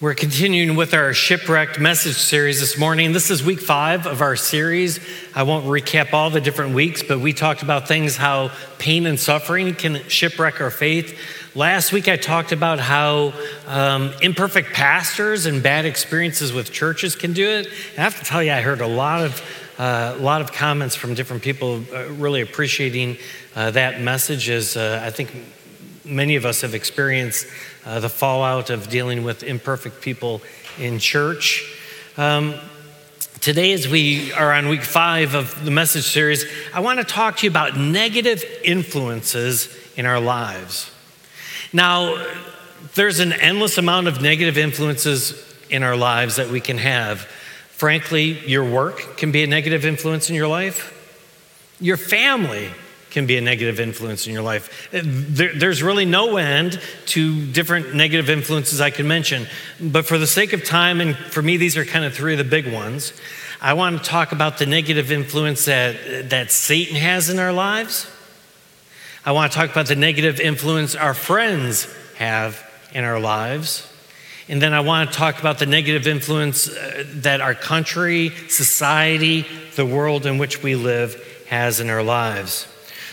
We're continuing with our shipwrecked message series this morning. This is week five of our series. I won't recap all the different weeks, but we talked about things how pain and suffering can shipwreck our faith. Last week, I talked about how um, imperfect pastors and bad experiences with churches can do it. I have to tell you, I heard a lot of uh, a lot of comments from different people uh, really appreciating uh, that message. As uh, I think many of us have experienced uh, the fallout of dealing with imperfect people in church. Um, today, as we are on week five of the message series, I want to talk to you about negative influences in our lives. Now, there's an endless amount of negative influences in our lives that we can have. Frankly, your work can be a negative influence in your life. Your family can be a negative influence in your life. There, there's really no end to different negative influences I can mention. But for the sake of time, and for me, these are kind of three of the big ones, I want to talk about the negative influence that, that Satan has in our lives. I want to talk about the negative influence our friends have in our lives. And then I want to talk about the negative influence uh, that our country, society, the world in which we live has in our lives.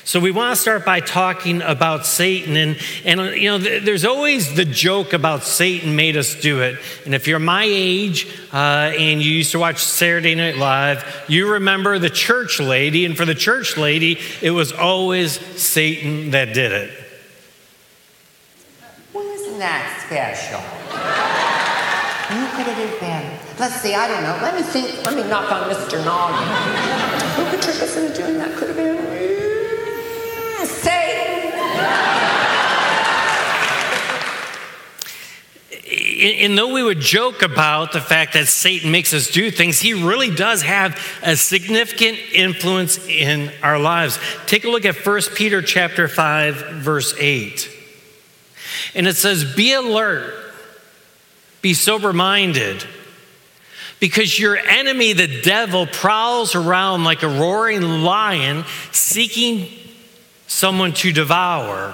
So we want to start by talking about Satan. And, and you know, there's always the joke about Satan made us do it. And if you're my age uh, and you used to watch Saturday Night Live, you remember the church lady. And for the church lady, it was always Satan that did it. Well, isn't that special? Who could it have been? Let's see, I don't know. Let me think. Let me knock on Mr. Noggin. Who could trick us into doing that? Could have been Satan. And though we would joke about the fact that Satan makes us do things, he really does have a significant influence in our lives. Take a look at 1 Peter chapter 5 verse 8. And it says, "Be alert. Be sober-minded." Because your enemy, the devil, prowls around like a roaring lion seeking someone to devour.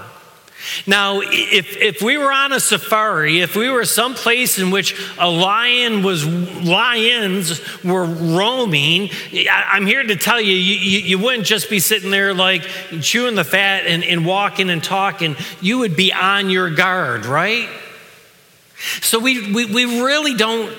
Now, if, if we were on a safari, if we were someplace in which a lion was, lions were roaming, I'm here to tell you, you, you wouldn't just be sitting there like chewing the fat and, and walking and talking. You would be on your guard, right? So we, we, we really don't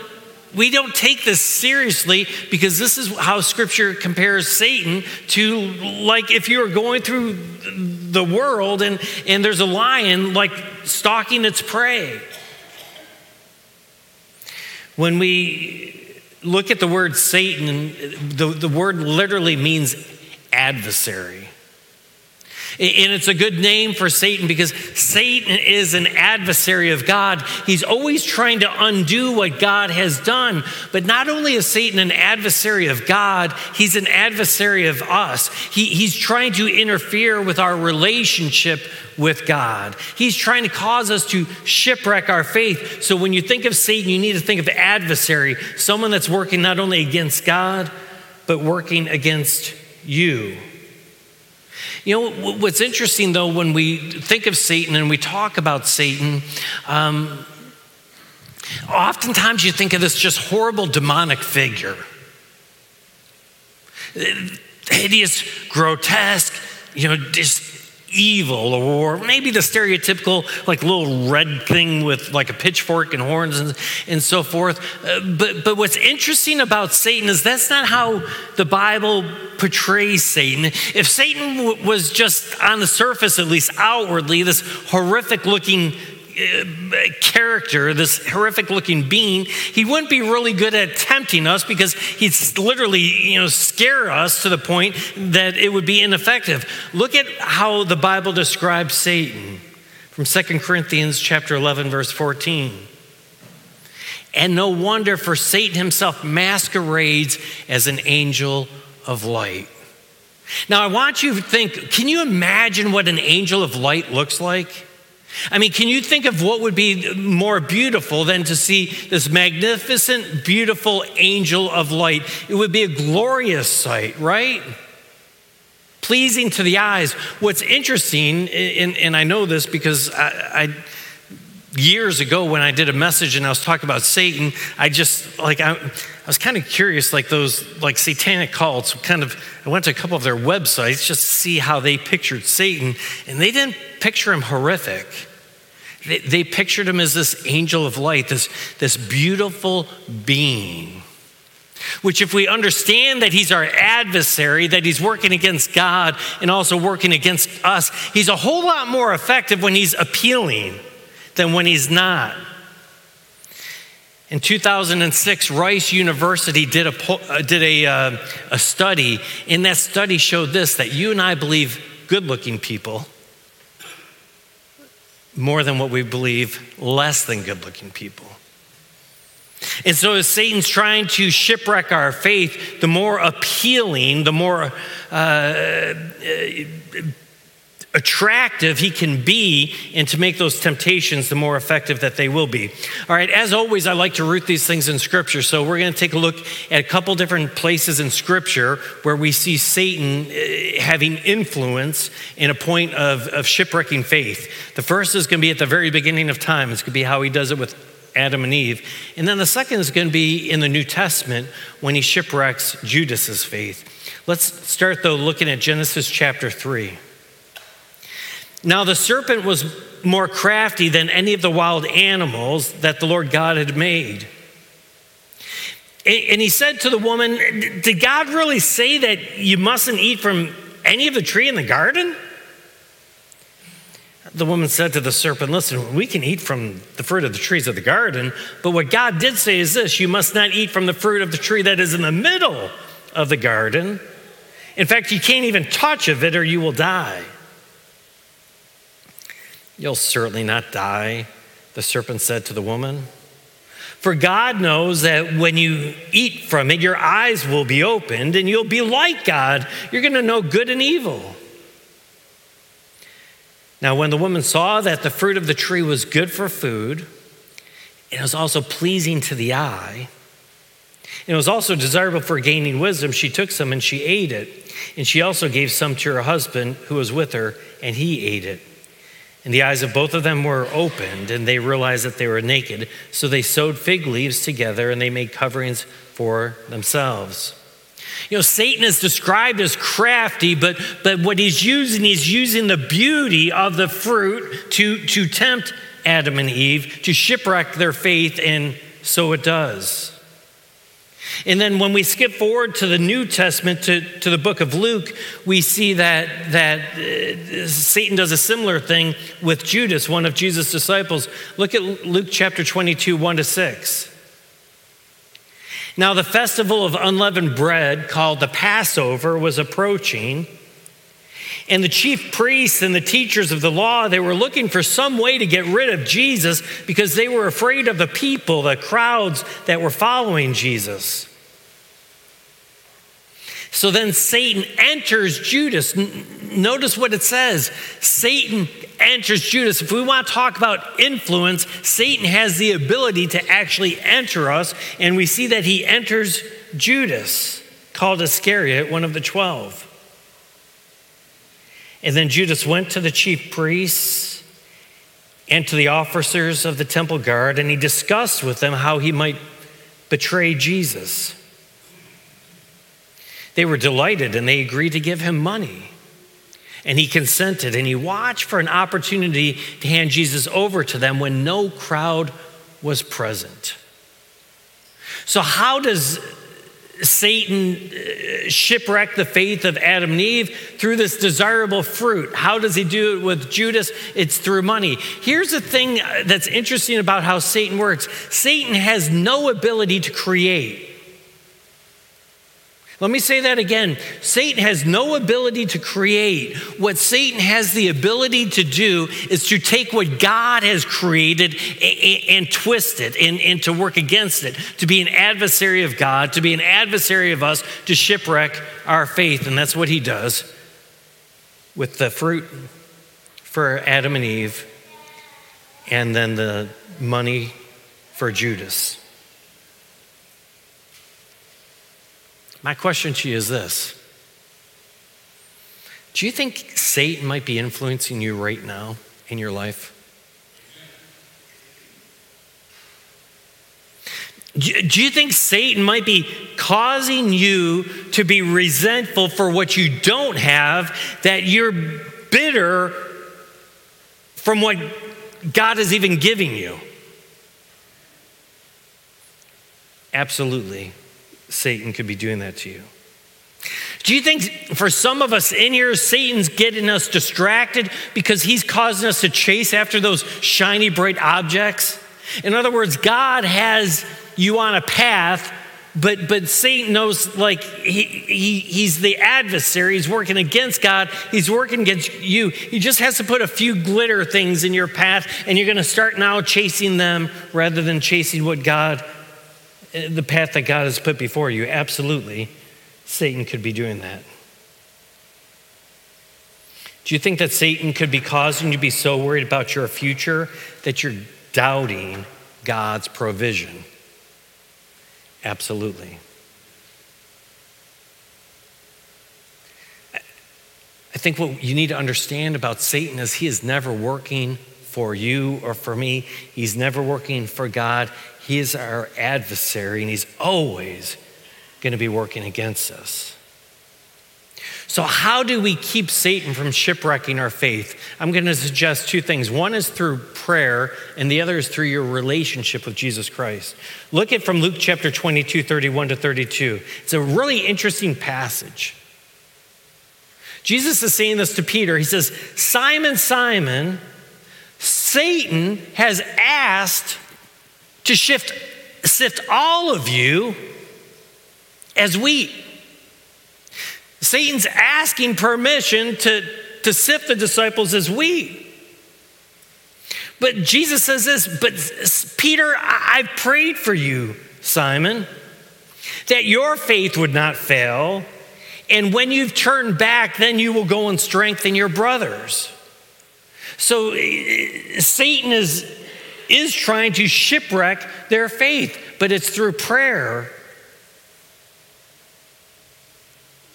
we don't take this seriously because this is how scripture compares Satan to like if you were going through the world and, and there's a lion like stalking its prey. When we look at the word Satan, the, the word literally means adversary. And it's a good name for Satan because Satan is an adversary of God. He's always trying to undo what God has done. But not only is Satan an adversary of God, he's an adversary of us. He, he's trying to interfere with our relationship with God. He's trying to cause us to shipwreck our faith. So when you think of Satan, you need to think of adversary, someone that's working not only against God, but working against you. You know, what's interesting though, when we think of Satan and we talk about Satan, um, oftentimes you think of this just horrible demonic figure. Hideous, grotesque, you know, just evil or maybe the stereotypical like little red thing with like a pitchfork and horns and, and so forth. Uh, but but what's interesting about satan is that's not how the bible portrays satan. If satan w- was just on the surface at least outwardly this horrific looking Uh, uh, character, this horrific looking being, he wouldn't be really good at tempting us because he'd literally, you know, scare us to the point that it would be ineffective. Look at how the Bible describes Satan from 2 Corinthians chapter 11 verse 14. And no wonder for Satan himself masquerades as an angel of light. Now I want you to think, can you imagine what an angel of light looks like? I mean, can you think of what would be more beautiful than to see this magnificent, beautiful angel of light? It would be a glorious sight, right? Pleasing to the eyes. What's interesting, and, I know this because I years ago when I did a message and I was talking about Satan, I just like I, I was kind of curious, like those like satanic cults. Kind of, I went to a couple of their websites just to see how they pictured Satan, and they didn't picture him horrific. They, they pictured him as this angel of light, this this beautiful being. Which, if we understand that he's our adversary, that he's working against God and also working against us, he's a whole lot more effective when he's appealing than when he's not. In 2006, Rice University did a, uh, did a, uh, a study, and that study showed this that you and I believe good looking people more than what we believe less than good looking people. And so, as Satan's trying to shipwreck our faith, the more appealing, the more uh, attractive he can be and to make those temptations the more effective that they will be. All right, as always, I like to root these things in Scripture. So we're going to take a look at a couple different places in Scripture where we see Satan uh, having influence in a point of, of shipwrecking faith. The first is going to be at the very beginning of time, it's going to be how he does it with Adam and Eve. And then the second is going to be in the New Testament when he shipwrecks Judas's faith. Let's start though looking at Genesis chapter 3. Now, the serpent was more crafty than any of the wild animals that the Lord God had made. And he said to the woman, Did God really say that you mustn't eat from any of the tree in the garden? The woman said to the serpent, Listen, we can eat from the fruit of the trees of the garden, but what God did say is this you must not eat from the fruit of the tree that is in the middle of the garden. In fact, you can't even touch of it or you will die. You'll certainly not die, the serpent said to the woman. For God knows that when you eat from it, your eyes will be opened and you'll be like God. You're going to know good and evil. Now, when the woman saw that the fruit of the tree was good for food, and it was also pleasing to the eye, and it was also desirable for gaining wisdom, she took some and she ate it. And she also gave some to her husband who was with her, and he ate it. And the eyes of both of them were opened, and they realized that they were naked. So they sewed fig leaves together and they made coverings for themselves. You know, Satan is described as crafty, but, but what he's using, he's using the beauty of the fruit to, to tempt Adam and Eve, to shipwreck their faith, and so it does. And then when we skip forward to the New Testament, to, to the book of Luke, we see that, that uh, Satan does a similar thing with Judas, one of Jesus' disciples. Look at Luke chapter 22, 1 to 6. Now, the festival of unleavened bread, called the Passover, was approaching. And the chief priests and the teachers of the law, they were looking for some way to get rid of Jesus because they were afraid of the people, the crowds that were following Jesus. So then Satan enters Judas. Notice what it says Satan enters Judas. If we want to talk about influence, Satan has the ability to actually enter us, and we see that he enters Judas, called Iscariot, one of the twelve. And then Judas went to the chief priests and to the officers of the temple guard, and he discussed with them how he might betray Jesus. They were delighted and they agreed to give him money. And he consented and he watched for an opportunity to hand Jesus over to them when no crowd was present. So, how does Satan uh, shipwrecked the faith of Adam and Eve through this desirable fruit. How does he do it with Judas? It's through money. Here's the thing that's interesting about how Satan works Satan has no ability to create. Let me say that again. Satan has no ability to create. What Satan has the ability to do is to take what God has created and, twist it and, and to work against it, to be an adversary of God, to be an adversary of us, to shipwreck our faith. And that's what he does with the fruit for Adam and Eve and then the money for Judas. My question to you is this Do you think Satan might be influencing you right now in your life? Do you think Satan might be causing you to be resentful for what you don't have, that you're bitter from what God is even giving you? Absolutely, Satan could be doing that to you. Do you think for some of us in here, Satan's getting us distracted because he's causing us to chase after those shiny, bright objects? In other words, God has you on a path, but but Satan knows like he, he he's the adversary. He's working against God. He's working against you. He just has to put a few glitter things in your path, and you're going to start now chasing them rather than chasing what God, the path that God has put before you. Absolutely, Satan could be doing that. Do you think that Satan could be causing you to be so worried about your future that you're doubting God's provision? Absolutely. I think what you need to understand about Satan is he is never working for you or for me. He's never working for God. He is our adversary, and he's always going to be working against us. So, how do we keep Satan from shipwrecking our faith? I'm going to suggest two things. One is through prayer, and the other is through your relationship with Jesus Christ. Look at from Luke chapter 22, 31 to 32. It's a really interesting passage. Jesus is saying this to Peter. He says, Simon, Simon, Satan has asked to shift, sift all of you as wheat. Satan's asking permission to, to sift the disciples as wheat. But Jesus says this, but Peter, I've prayed for you, Simon, that your faith would not fail. And when you've turned back, then you will go and strengthen your brothers. So eh, Satan is, is trying to shipwreck their faith, but it's through prayer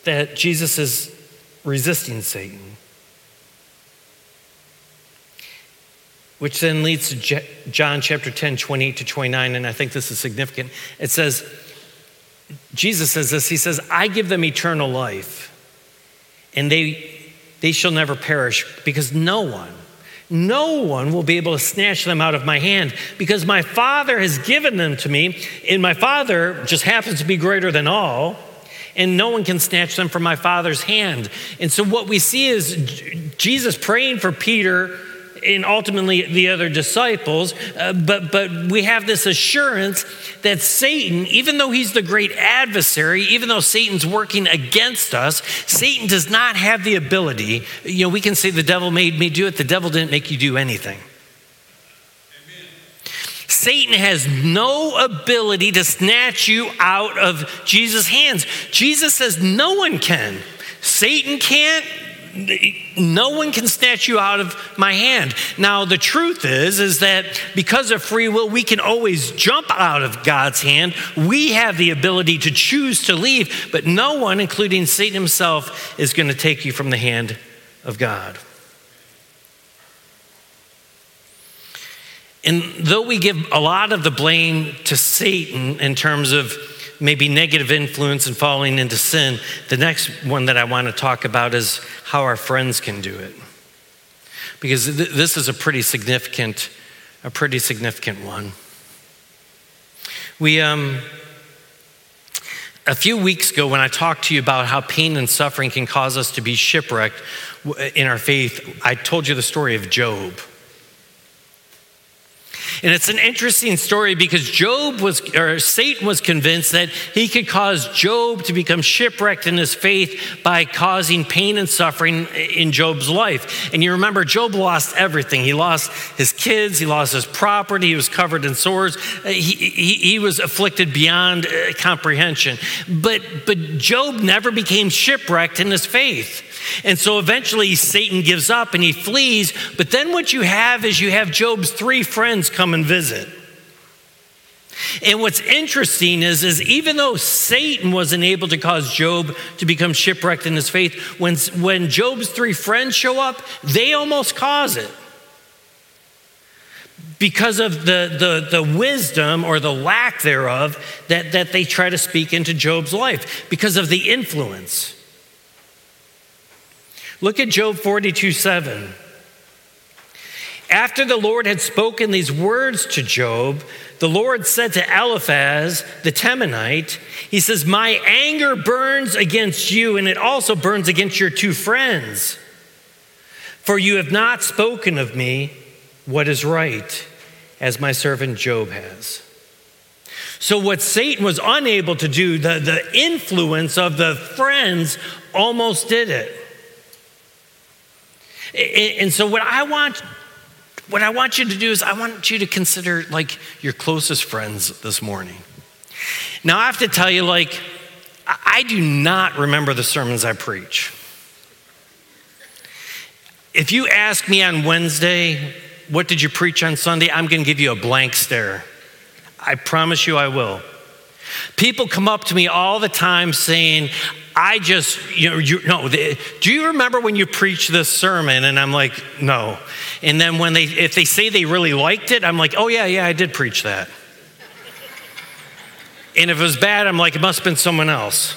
that Jesus is resisting Satan. Which then leads to John chapter 10, 28 to 29, and I think this is significant. It says, Jesus says this He says, I give them eternal life, and they, they shall never perish, because no one, no one will be able to snatch them out of my hand because my Father has given them to me, and my Father just happens to be greater than all and no one can snatch them from my Father's hand. And so, what we see is Jesus praying for Peter and ultimately the other disciples. Uh, but, but we have this assurance that Satan, even though he's the great adversary, even though Satan's working against us, Satan does not have the ability. You know, we can say the devil made me do it, the devil didn't make you do anything. Satan has no ability to snatch you out of Jesus' hands. Jesus says no one can. Satan can't. No one can snatch you out of my hand. Now the truth is is that because of free will we can always jump out of God's hand. We have the ability to choose to leave, but no one including Satan himself is going to take you from the hand of God. And though we give a lot of the blame to Satan in terms of maybe negative influence and falling into sin, the next one that I want to talk about is how our friends can do it. Because th- this is a pretty significant, a pretty significant one. We, um, a few weeks ago, when I talked to you about how pain and suffering can cause us to be shipwrecked in our faith, I told you the story of Job. And it's an interesting story because Job was, or Satan was convinced that he could cause Job to become shipwrecked in his faith by causing pain and suffering in Job's life. And you remember, Job lost everything. He lost his kids, he lost his property, he was covered in sores, uh, he, he, he was afflicted beyond uh, comprehension. But, but Job never became shipwrecked in his faith. And so eventually Satan gives up and he flees. But then what you have is you have Job's three friends come and visit. And what's interesting is, is even though Satan wasn't able to cause Job to become shipwrecked in his faith, when, when Job's three friends show up, they almost cause it. because of the, the, the wisdom or the lack thereof that, that they try to speak into Job's life, because of the influence. Look at Job 42 7. After the Lord had spoken these words to Job, the Lord said to Eliphaz the Temanite, He says, My anger burns against you, and it also burns against your two friends. For you have not spoken of me what is right, as my servant Job has. So, what Satan was unable to do, the, the influence of the friends almost did it. And so, what I want what I want you to do is I want you to consider like your closest friends this morning. Now, I have to tell you, like, I do not remember the sermons I preach. If you ask me on Wednesday, what did you preach on Sunday? I'm going to give you a blank stare. I promise you I will. People come up to me all the time saying, I just, you know, you, no, do you remember when you preached this sermon? And I'm like, no. And then when they, if they say they really liked it, I'm like, oh, yeah, yeah, I did preach that. and if it was bad, I'm like, it must have been someone else.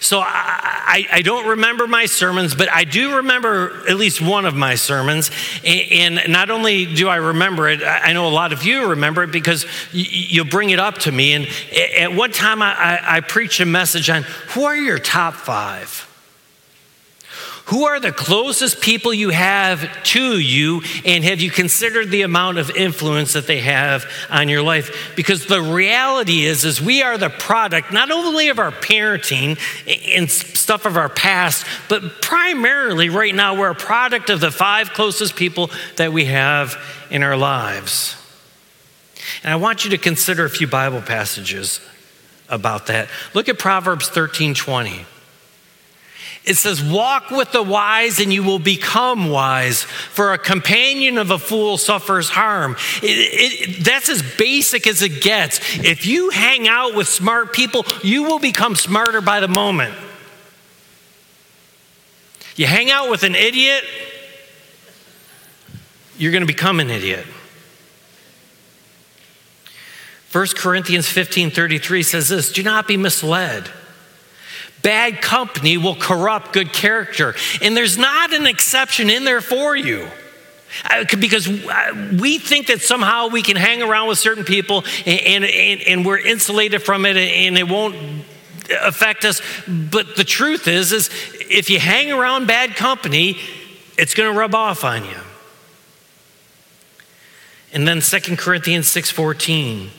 So I, I, I, don't remember my sermons, but I do remember at least one of my sermons. And, not only do I remember it, I know a lot of you remember it because you, you bring it up to me. And at one time, I, I preached a message on who are your top five? Who are the closest people you have to you, and have you considered the amount of influence that they have on your life? Because the reality is, is we are the product not only of our parenting and stuff of our past, but primarily right now we're a product of the five closest people that we have in our lives. And I want you to consider a few Bible passages about that. Look at Proverbs 13 20. It says, Walk with the wise and you will become wise, for a companion of a fool suffers harm. It, it, that's as basic as it gets. If you hang out with smart people, you will become smarter by the moment. You hang out with an idiot, you're going to become an idiot. 1 Corinthians 15 33 says this Do not be misled. Bad company will corrupt good character. And there's not an exception in there for you. Uh, because uh, we think that somehow we can hang around with certain people and, and, and we're insulated from it and it won't affect us. But the truth is, is if you hang around bad company, it's going to rub off on you. And then 2 Corinthians 6:14.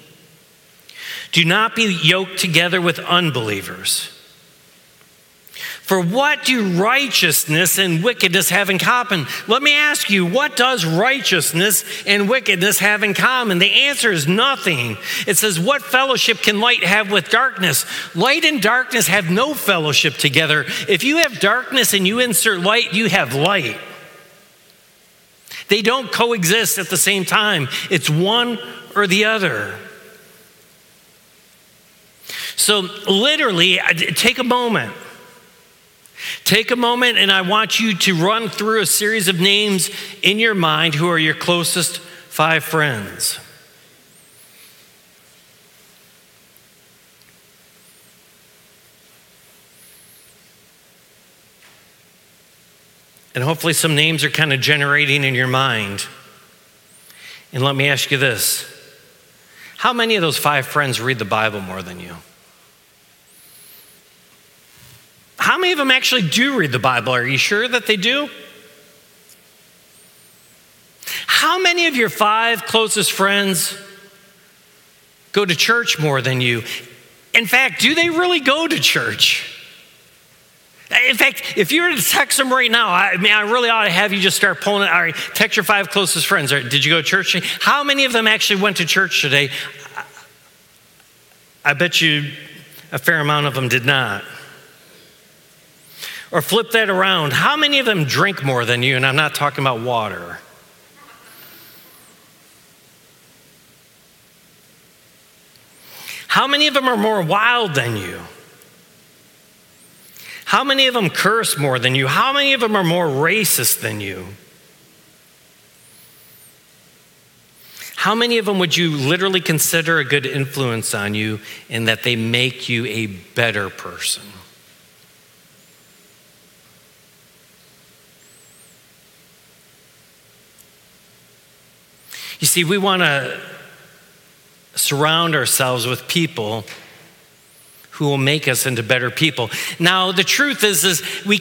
Do not be yoked together with unbelievers. For what do righteousness and wickedness have in common? Let me ask you, what does righteousness and wickedness have in common? The answer is nothing. It says, What fellowship can light have with darkness? Light and darkness have no fellowship together. If you have darkness and you insert light, you have light. They don't coexist at the same time, it's one or the other. So, literally, uh, take a moment. Take a moment and I want you to run through a series of names in your mind who are your closest five friends. And hopefully, some names are kind of generating in your mind. And let me ask you this How many of those five friends read the Bible more than you? How many of them actually do read the Bible? Are you sure that they do? How many of your five closest friends go to church more than you? In fact, do they really go to church? In fact, if you were to text them right now, I mean, I really ought to have you just start pulling it. All right, text your five closest friends. Right, did you go to church? How many of them actually went to church today? I bet you a fair amount of them did not. Or flip that around. How many of them drink more than you? And I'm not talking about water. How many of them are more wild than you? How many of them curse more than you? How many of them are more racist than you? How many of them would you literally consider a good influence on you in that they make you a better person? You see, we want to surround ourselves with people who will make us into better people. Now, the truth is, is we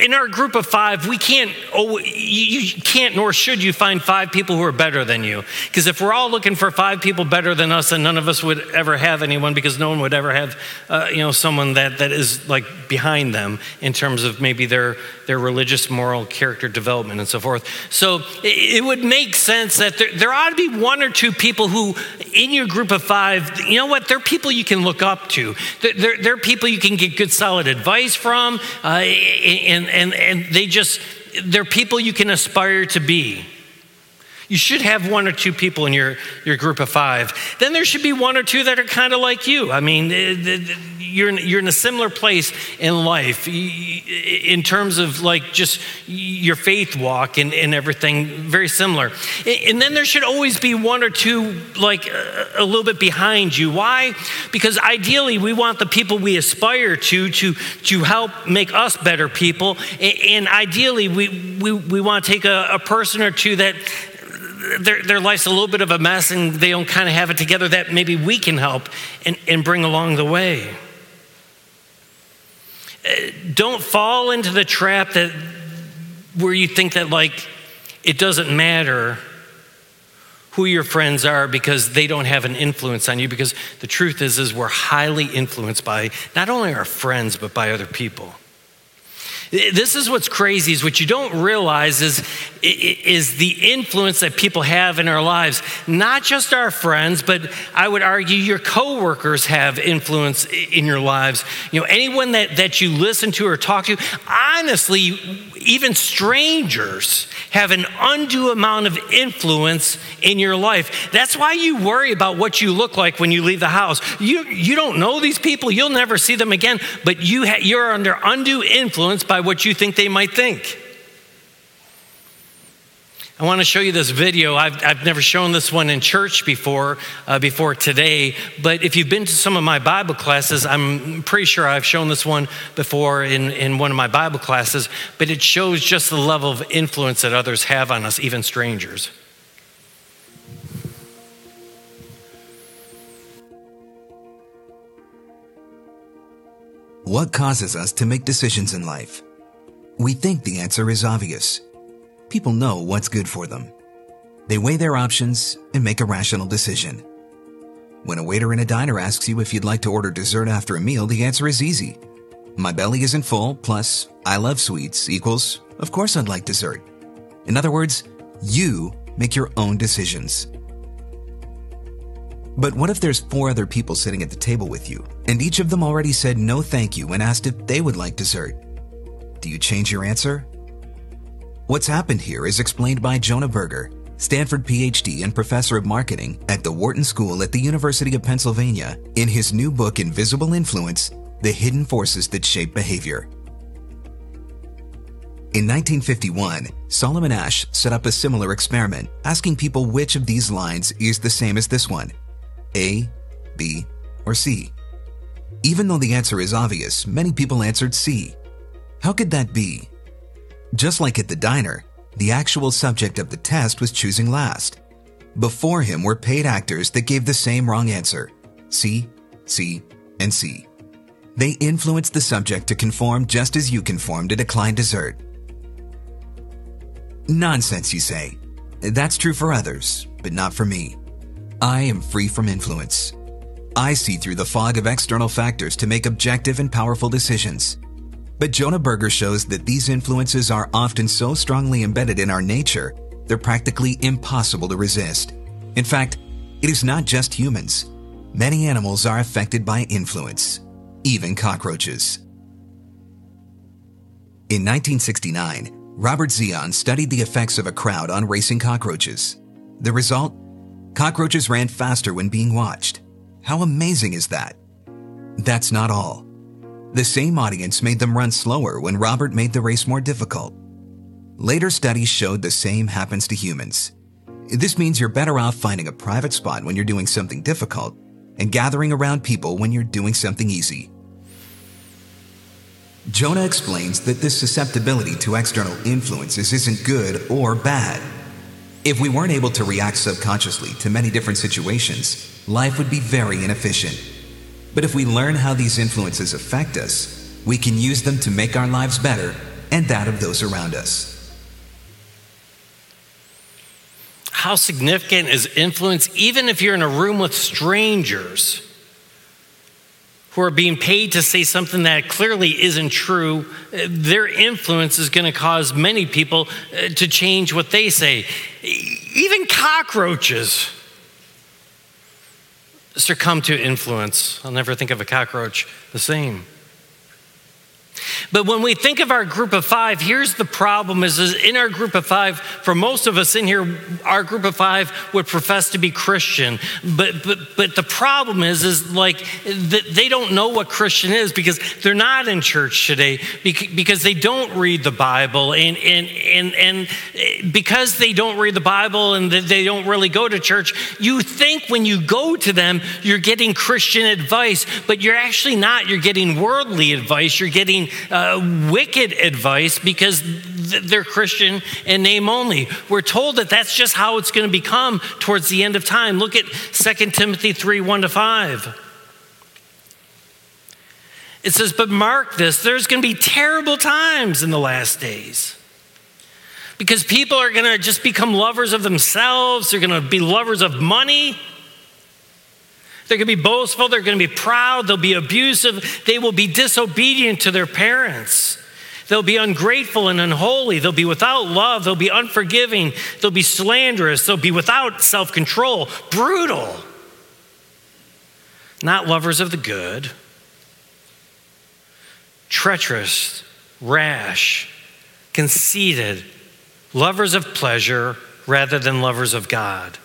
in our group of five, we can't. Oh, you can't nor should you find five people who are better than you. Because if we're all looking for five people better than us, then none of us would ever have anyone, because no one would ever have, uh, you know, someone that that is like behind them in terms of maybe their their religious, moral, character development, and so forth. So it, it would make sense that there, there ought to be one or two people who, in your group of five, you know what? They're people you can look up to. They're, they're people you can get good, solid advice from, uh, and, and, and they just, they're people you can aspire to be. You should have one or two people in your, your group of five. Then there should be one or two that are kind of like you. I mean, you're in, you're in a similar place in life in terms of like just your faith walk and, and everything, very similar. And then there should always be one or two like a little bit behind you. Why? Because ideally we want the people we aspire to to, to help make us better people. And ideally we, we, we want to take a, a person or two that their, their life's a little bit of a mess and they don't kind of have it together that maybe we can help and, and bring along the way. Uh, don't fall into the trap that where you think that like it doesn't matter who your friends are because they don't have an influence on you because the truth is is we're highly influenced by not only our friends but by other people this is what's crazy is what you don't realize is, is the influence that people have in our lives. Not just our friends, but I would argue your coworkers have influence in your lives. You know, anyone that, that you listen to or talk to, honestly, even strangers have an undue amount of influence in your life. That's why you worry about what you look like when you leave the house. You, you don't know these people, you'll never see them again, but you ha- you're under undue influence by what you think they might think. I want to show you this video. I've, I've never shown this one in church before, uh, before today, but if you've been to some of my Bible classes, I'm pretty sure I've shown this one before in, in one of my Bible classes, but it shows just the level of influence that others have on us, even strangers. What causes us to make decisions in life? We think the answer is obvious. People know what's good for them. They weigh their options and make a rational decision. When a waiter in a diner asks you if you'd like to order dessert after a meal, the answer is easy. My belly isn't full, plus I love sweets equals, of course I'd like dessert. In other words, you make your own decisions. But what if there's four other people sitting at the table with you, and each of them already said no thank you and asked if they would like dessert? Do you change your answer? What's happened here is explained by Jonah Berger, Stanford PhD and professor of marketing at the Wharton School at the University of Pennsylvania, in his new book Invisible Influence The Hidden Forces That Shape Behavior. In 1951, Solomon Asch set up a similar experiment, asking people which of these lines is the same as this one A, B, or C. Even though the answer is obvious, many people answered C. How could that be? Just like at the diner, the actual subject of the test was choosing last. Before him were paid actors that gave the same wrong answer C, C, and C. They influenced the subject to conform just as you conform to decline dessert. Nonsense, you say. That's true for others, but not for me. I am free from influence. I see through the fog of external factors to make objective and powerful decisions. But Jonah Berger shows that these influences are often so strongly embedded in our nature, they're practically impossible to resist. In fact, it is not just humans. Many animals are affected by influence, even cockroaches. In 1969, Robert Zajonc studied the effects of a crowd on racing cockroaches. The result? Cockroaches ran faster when being watched. How amazing is that? That's not all. The same audience made them run slower when Robert made the race more difficult. Later studies showed the same happens to humans. This means you're better off finding a private spot when you're doing something difficult and gathering around people when you're doing something easy. Jonah explains that this susceptibility to external influences isn't good or bad. If we weren't able to react subconsciously to many different situations, life would be very inefficient. But if we learn how these influences affect us, we can use them to make our lives better and that of those around us. How significant is influence, even if you're in a room with strangers? who are being paid to say something that clearly isn't true, their influence is going to cause many people uh, to change what they say. Even cockroaches succumb to influence. I'll never think of a cockroach the same. But when we think of our group of five, here's the problem is, is, in our group of five, for most of us in here, our group of five would profess to be Christian. But but but the problem is, is like they don't know what Christian is because they're not in church today, because they don't read the Bible. And and and and eh, because they don't read the Bible and they don't really go to church, you think when you go to them, you're getting Christian advice, but you're actually not. You're getting worldly advice. You're getting uh, wicked advice because they're Christian in name only. We're told that that's just how it's going to become towards the end of time. Look at 2 Timothy 3 1 to 5. It says, But mark this, there's going to be terrible times in the last days. Because people are going to just become lovers of themselves, they're going to be lovers of money. They're going to be boastful. They're going to be proud. They'll be abusive. They will be disobedient to their parents. They'll be ungrateful and unholy. They'll be without love. They'll be unforgiving. They'll be slanderous. They'll be without self control, brutal, not lovers of the good, treacherous, rash, conceited, lovers of pleasure rather than lovers of God.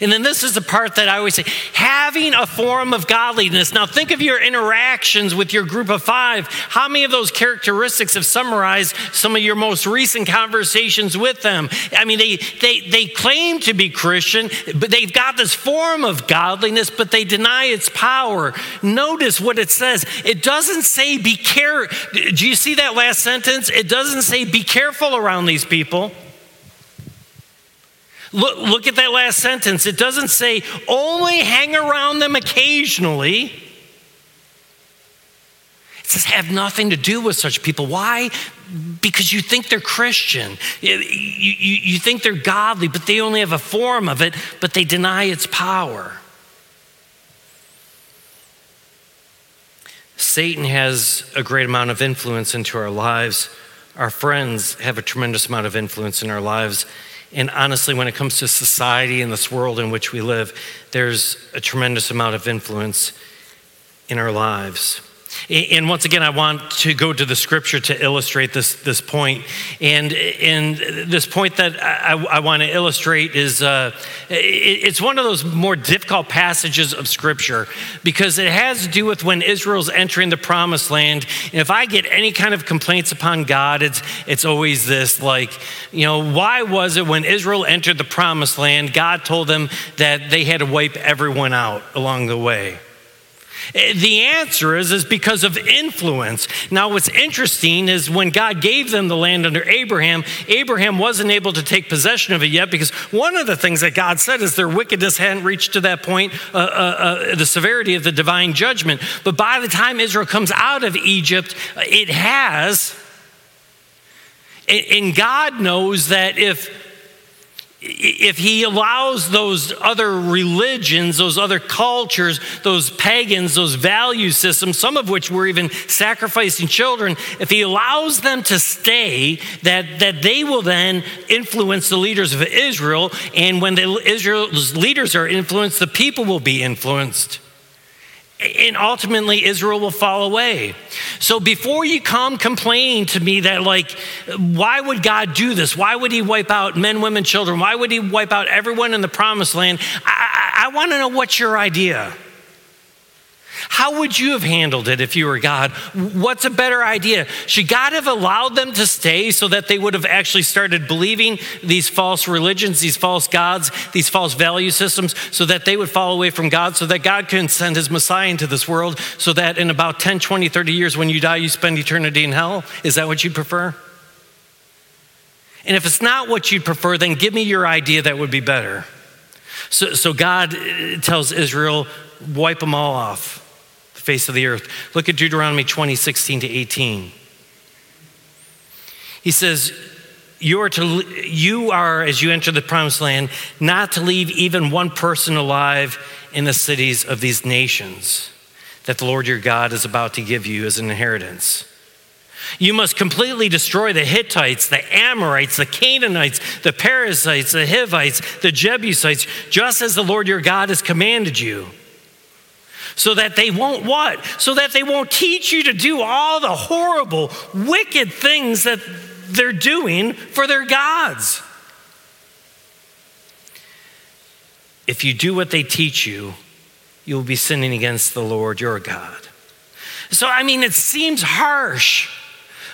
And then this is the part that I always say having a form of godliness. Now, think of your interactions with your group of five. How many of those characteristics have summarized some of your most recent conversations with them? I mean, they, they, they claim to be Christian, but they've got this form of godliness, but they deny its power. Notice what it says. It doesn't say be careful. Do you see that last sentence? It doesn't say be careful around these people. Look, look at that last sentence. It doesn't say only hang around them occasionally. It says have nothing to do with such people. Why? Because you think they're Christian. You, you, you think they're godly, but they only have a form of it, but they deny its power. Satan has a great amount of influence into our lives. Our friends have a tremendous amount of influence in our lives. And honestly, when it comes to society and this world in which we live, there's a tremendous amount of influence in our lives. And once again, I want to go to the scripture to illustrate this, this point. And, and this point that I, I want to illustrate is uh, it's one of those more difficult passages of scripture because it has to do with when Israel's entering the promised land. And if I get any kind of complaints upon God, it's, it's always this like, you know, why was it when Israel entered the promised land, God told them that they had to wipe everyone out along the way? The answer is, is because of influence. Now, what's interesting is when God gave them the land under Abraham, Abraham wasn't able to take possession of it yet because one of the things that God said is their wickedness hadn't reached to that point, uh, uh, uh, the severity of the divine judgment. But by the time Israel comes out of Egypt, it has. And God knows that if if he allows those other religions, those other cultures, those pagans, those value systems, some of which were even sacrificing children, if he allows them to stay, that, that they will then influence the leaders of Israel. And when the Israel's leaders are influenced, the people will be influenced and ultimately Israel will fall away. So before you come complaining to me that, like, why would God do this? Why would He wipe out men, women, children? Why would He wipe out everyone in the promised land? I, I, I want to know what's your idea. How would you have handled it if you were God? What's a better idea? Should God have allowed them to stay so that they would have actually started believing these false religions, these false gods, these false value systems, so that they would fall away from God, so that God can send his Messiah into this world, so that in about 10, 20, 30 years when you die, you spend eternity in hell? Is that what you'd prefer? And if it's not what you'd prefer, then give me your idea that would be better. So, so God uh, tells Israel, wipe them all off the face of the earth. Look at Deuteronomy 20, 16 to 18. He says, you are, to, you are, as you enter the promised land, not to leave even one person alive in the cities of these nations that the Lord your God is about to give you as an inheritance. You must completely destroy the Hittites, the Amorites, the Canaanites, the Perizzites, the Hivites, the Jebusites, just as the Lord your God has commanded you. So that they won't what? So that they won't teach you to do all the horrible, wicked things that they're doing for their gods. If you do what they teach you, you will be sinning against the Lord your God. So, I mean, it seems harsh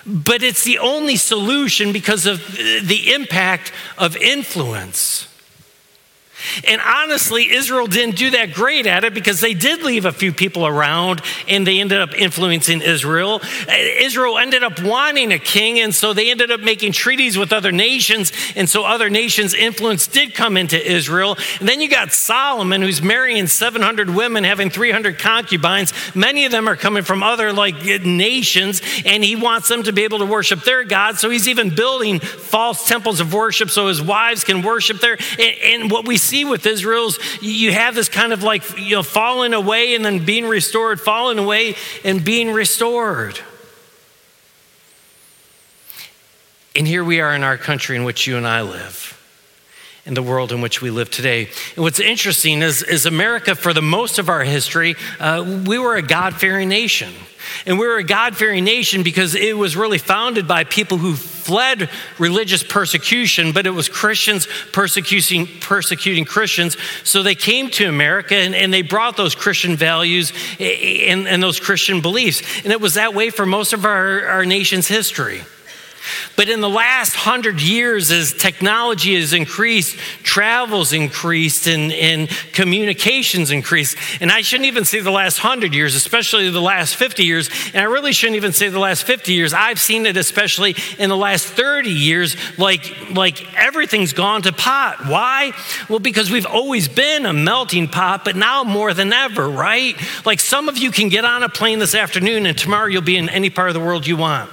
but it's the only solution because of the impact of influence. And honestly, Israel didn't do that great at it because they did leave a few people around and they ended up influencing Israel. Israel ended up wanting a king, and so they ended up making treaties with other nations. And so other nations' influence did come into Israel. And then you got Solomon, who's marrying 700 women, having 300 concubines. Many of them are coming from other like nations, and he wants them to be able to worship their God. So he's even building false temples of worship so his wives can worship there. And, and what we see with Israel's, you have this kind of like, you know, falling away and then being restored, falling away and being restored. And here we are in our country in which you and I live, in the world in which we live today. And what's interesting is, is America, for the most of our history, uh, we were a God fearing nation. And we were a God fearing nation because it was really founded by people who fled religious persecution, but it was Christians persecuting, persecuting Christians. So they came to America and, and they brought those Christian values and, and those Christian beliefs. And it was that way for most of our, our nation's history. But in the last hundred years, as technology has increased, travel's increased, and, and communications increased, and I shouldn't even say the last hundred years, especially the last 50 years, and I really shouldn't even say the last 50 years. I've seen it especially in the last 30 years, like, like everything's gone to pot. Why? Well, because we've always been a melting pot, but now more than ever, right? Like some of you can get on a plane this afternoon, and tomorrow you'll be in any part of the world you want.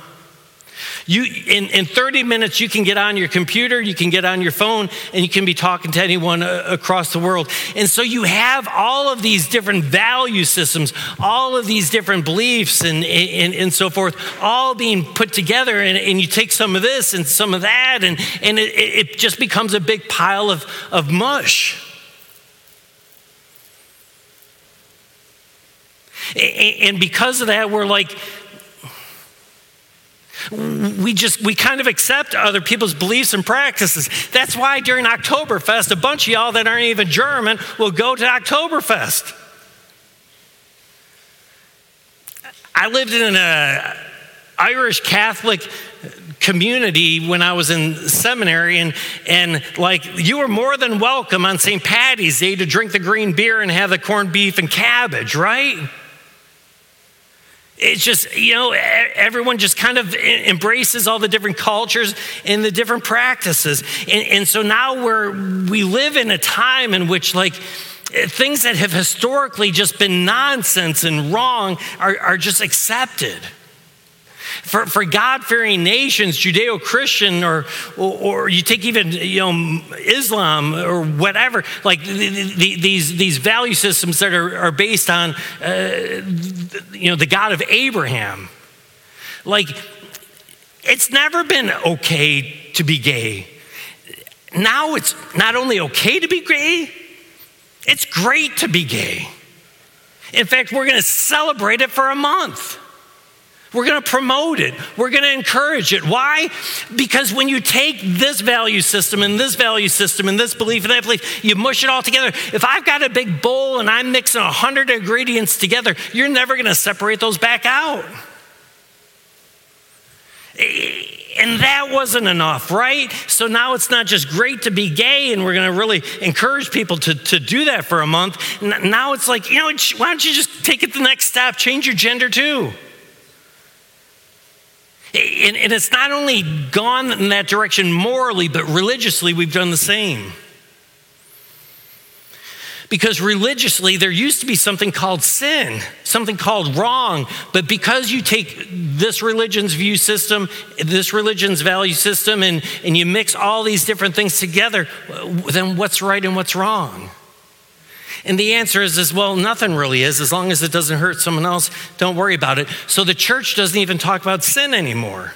You, in, in 30 minutes, you can get on your computer, you can get on your phone, and you can be talking to anyone uh, across the world. And so you have all of these different value systems, all of these different beliefs, and, and, and so forth, all being put together. And, and you take some of this and some of that, and, and it, it just becomes a big pile of, of mush. And because of that, we're like, we just we kind of accept other people's beliefs and practices. That's why during oktoberfest a bunch of y'all that aren't even german will go to oktoberfest. I lived in an uh, irish catholic community when i was in seminary and and like you were more than welcome on st patty's day to drink the green beer and have the corned beef and cabbage right it's just, you know, everyone just kind of embraces all the different cultures and the different practices. And, and so now we're, we live in a time in which, like, things that have historically just been nonsense and wrong are, are just accepted. For, for God fearing nations, Judeo Christian, or, or, or, you take even you know, Islam or whatever, like the, the, these, these value systems that are, are based on uh, you know, the God of Abraham. Like, it's never been okay to be gay. Now it's not only okay to be gay, it's great to be gay. In fact, we're going to celebrate it for a month. We're going to promote it. We're going to encourage it. Why? Because when you take this value system and this value system and this belief and that belief, you mush it all together. If I've got a big bowl and I'm mixing a hundred ingredients together, you're never going to separate those back out. And that wasn't enough, right? So now it's not just great to be gay, and we're going to really encourage people to, to do that for a month. Now it's like, you know, why don't you just take it the next step? Change your gender too. And, and it's not only gone in that direction morally, but religiously, we've done the same. Because religiously, there used to be something called sin, something called wrong. But because you take this religion's view system, this religion's value system, and, and you mix all these different things together, then what's right and what's wrong? And the answer is, is well, nothing really is. As long as it doesn't hurt someone else, don't worry about it. So the church doesn't even talk about sin anymore.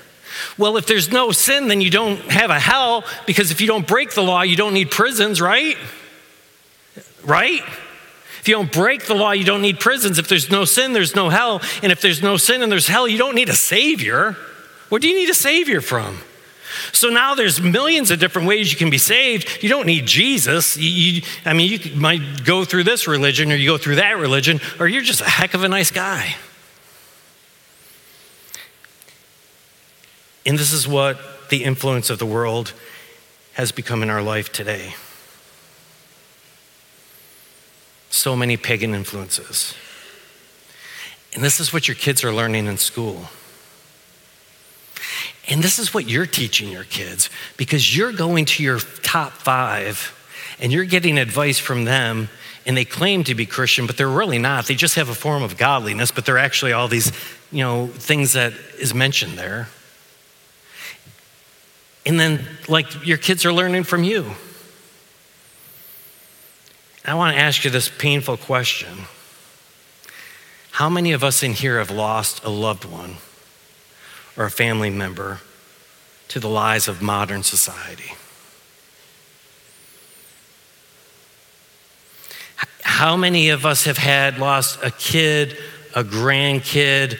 Well, if there's no sin, then you don't have a hell because if you don't break the law, you don't need prisons, right? Right? If you don't break the law, you don't need prisons. If there's no sin, there's no hell. And if there's no sin and there's hell, you don't need a savior. What do you need a savior from? So now there's millions of different ways you can be saved. You don't need Jesus. You, you, I mean, you might go through this religion or you go through that religion, or you're just a heck of a nice guy. And this is what the influence of the world has become in our life today. So many pagan influences. And this is what your kids are learning in school. And this is what you're teaching your kids because you're going to your top five and you're getting advice from them and they claim to be Christian, but they're really not. They just have a form of godliness, but they're actually all these, you know, things that is mentioned there. And then, like, your kids are learning from you. I want to ask you this painful question How many of us in here have lost a loved one? Or a family member to the lies of modern society. How many of us have had lost a kid, a grandkid,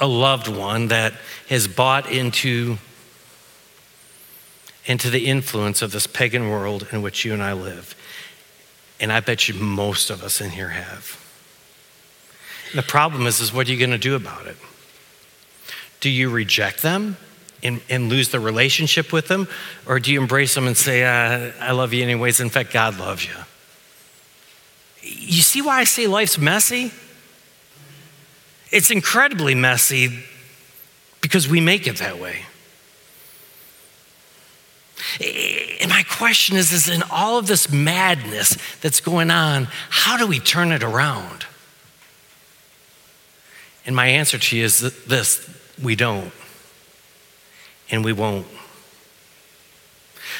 a loved one that has bought into, into the influence of this pagan world in which you and I live? And I bet you most of us in here have. The problem is, is what are you going to do about it? Do you reject them and, and lose the relationship with them? Or do you embrace them and say, uh, I love you anyways? In fact, God loves you. You see why I say life's messy? It's incredibly messy because we make it that way. And my question is, is in all of this madness that's going on, how do we turn it around? And my answer to you is this we don't. And we won't.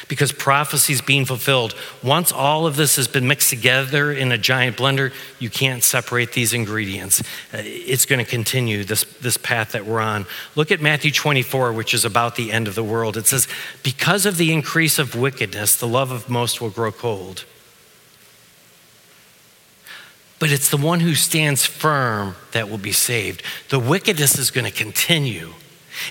Because prophecy is being fulfilled. Once all of this has been mixed together in a giant blender, you can't separate these ingredients. Uh, it's going to continue this, this path that we're on. Look at Matthew 24, which is about the end of the world. It says, Because of the increase of wickedness, the love of most will grow cold but it's the one who stands firm that will be saved. The wickedness is going to continue.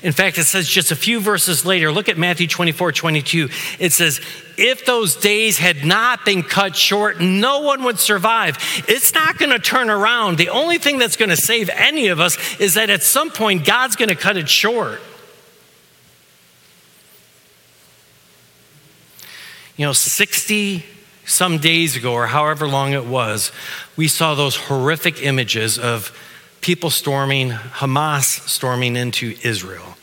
In fact, it says just a few verses later, look at Matthew 24, 22. It says, If those days had not been cut short, no one would survive. It's not going to turn around. The only thing that's going to save any of us is that at some point, God's going to cut it short. You know, 60 some days ago, or however long it was, we saw those horrific images of people storming, Hamas storming into Israel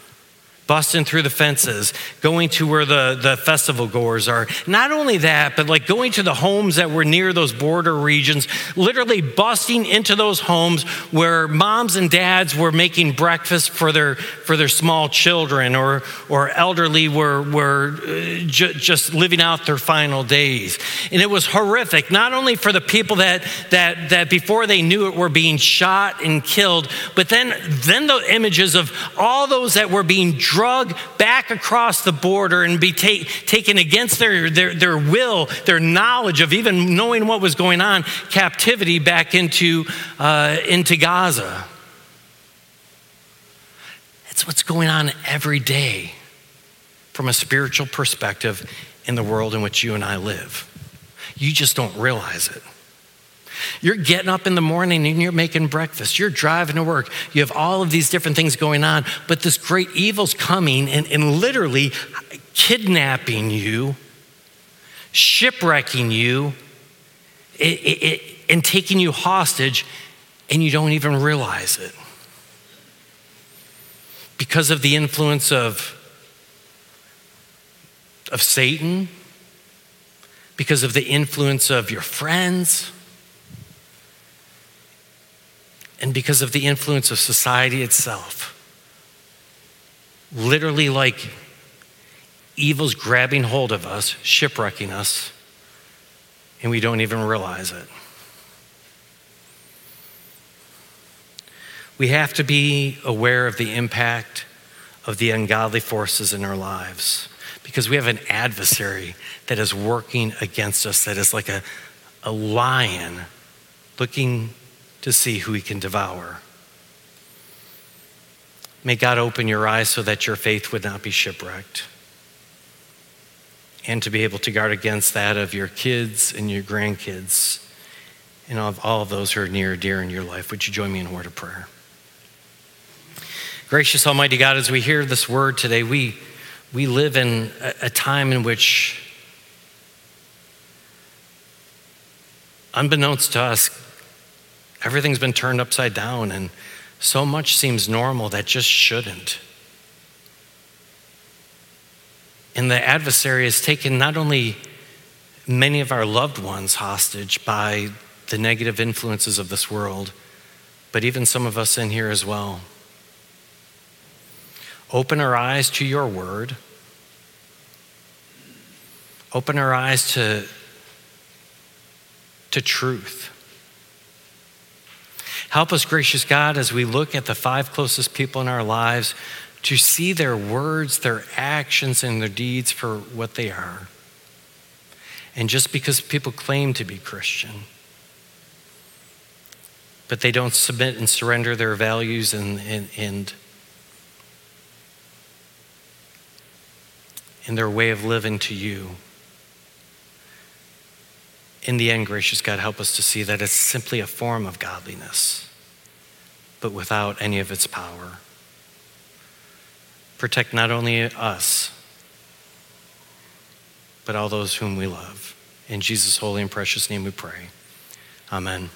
busting through the fences, going to where the, the festival goers are. Not only that, but like going to the homes that were near those border regions, literally busting into those homes where moms and dads were making breakfast for their, for their small children or, or elderly were, were uh, ju- just living out their final days. And it was horrific, not only for the people that, that, that before they knew it were being shot and killed, but then, then the images of all those that were being drug back across the border and be ta- taken against their, their, their will, their knowledge of even knowing what was going on, captivity back into, uh, into Gaza. That's what's going on every day from a spiritual perspective in the world in which you and I live. You just don't realize it. You're getting up in the morning and you're making breakfast. You're driving to work. You have all of these different things going on, but this great evil's coming and, and literally kidnapping you, shipwrecking you, it, it, it, and taking you hostage, and you don't even realize it. Because of the influence of, of Satan, because of the influence of your friends, and because of the influence of society itself. Literally, like evil's grabbing hold of us, shipwrecking us, and we don't even realize it. We have to be aware of the impact of the ungodly forces in our lives because we have an adversary that is working against us, that is like a, a lion looking to see who he can devour. May God open your eyes so that your faith would not be shipwrecked. And to be able to guard against that of your kids and your grandkids and of all of those who are near and dear in your life. Would you join me in a word of prayer? Gracious Almighty God, as we hear this word today, we, we live in a, a time in which, unbeknownst to us, Everything's been turned upside down, and so much seems normal that just shouldn't. And the adversary has taken not only many of our loved ones hostage by the negative influences of this world, but even some of us in here as well. Open our eyes to your word. Open our eyes to, to truth. Help us, gracious God, as we look at the five closest people in our lives to see their words, their actions, and their deeds for what they are. And just because people claim to be Christian, but they don't submit and surrender their values and, and, and, and their way of living to you. In the end, gracious God, help us to see that it's simply a form of godliness, but without any of its power. Protect not only us, but all those whom we love. In Jesus' holy and precious name we pray. Amen.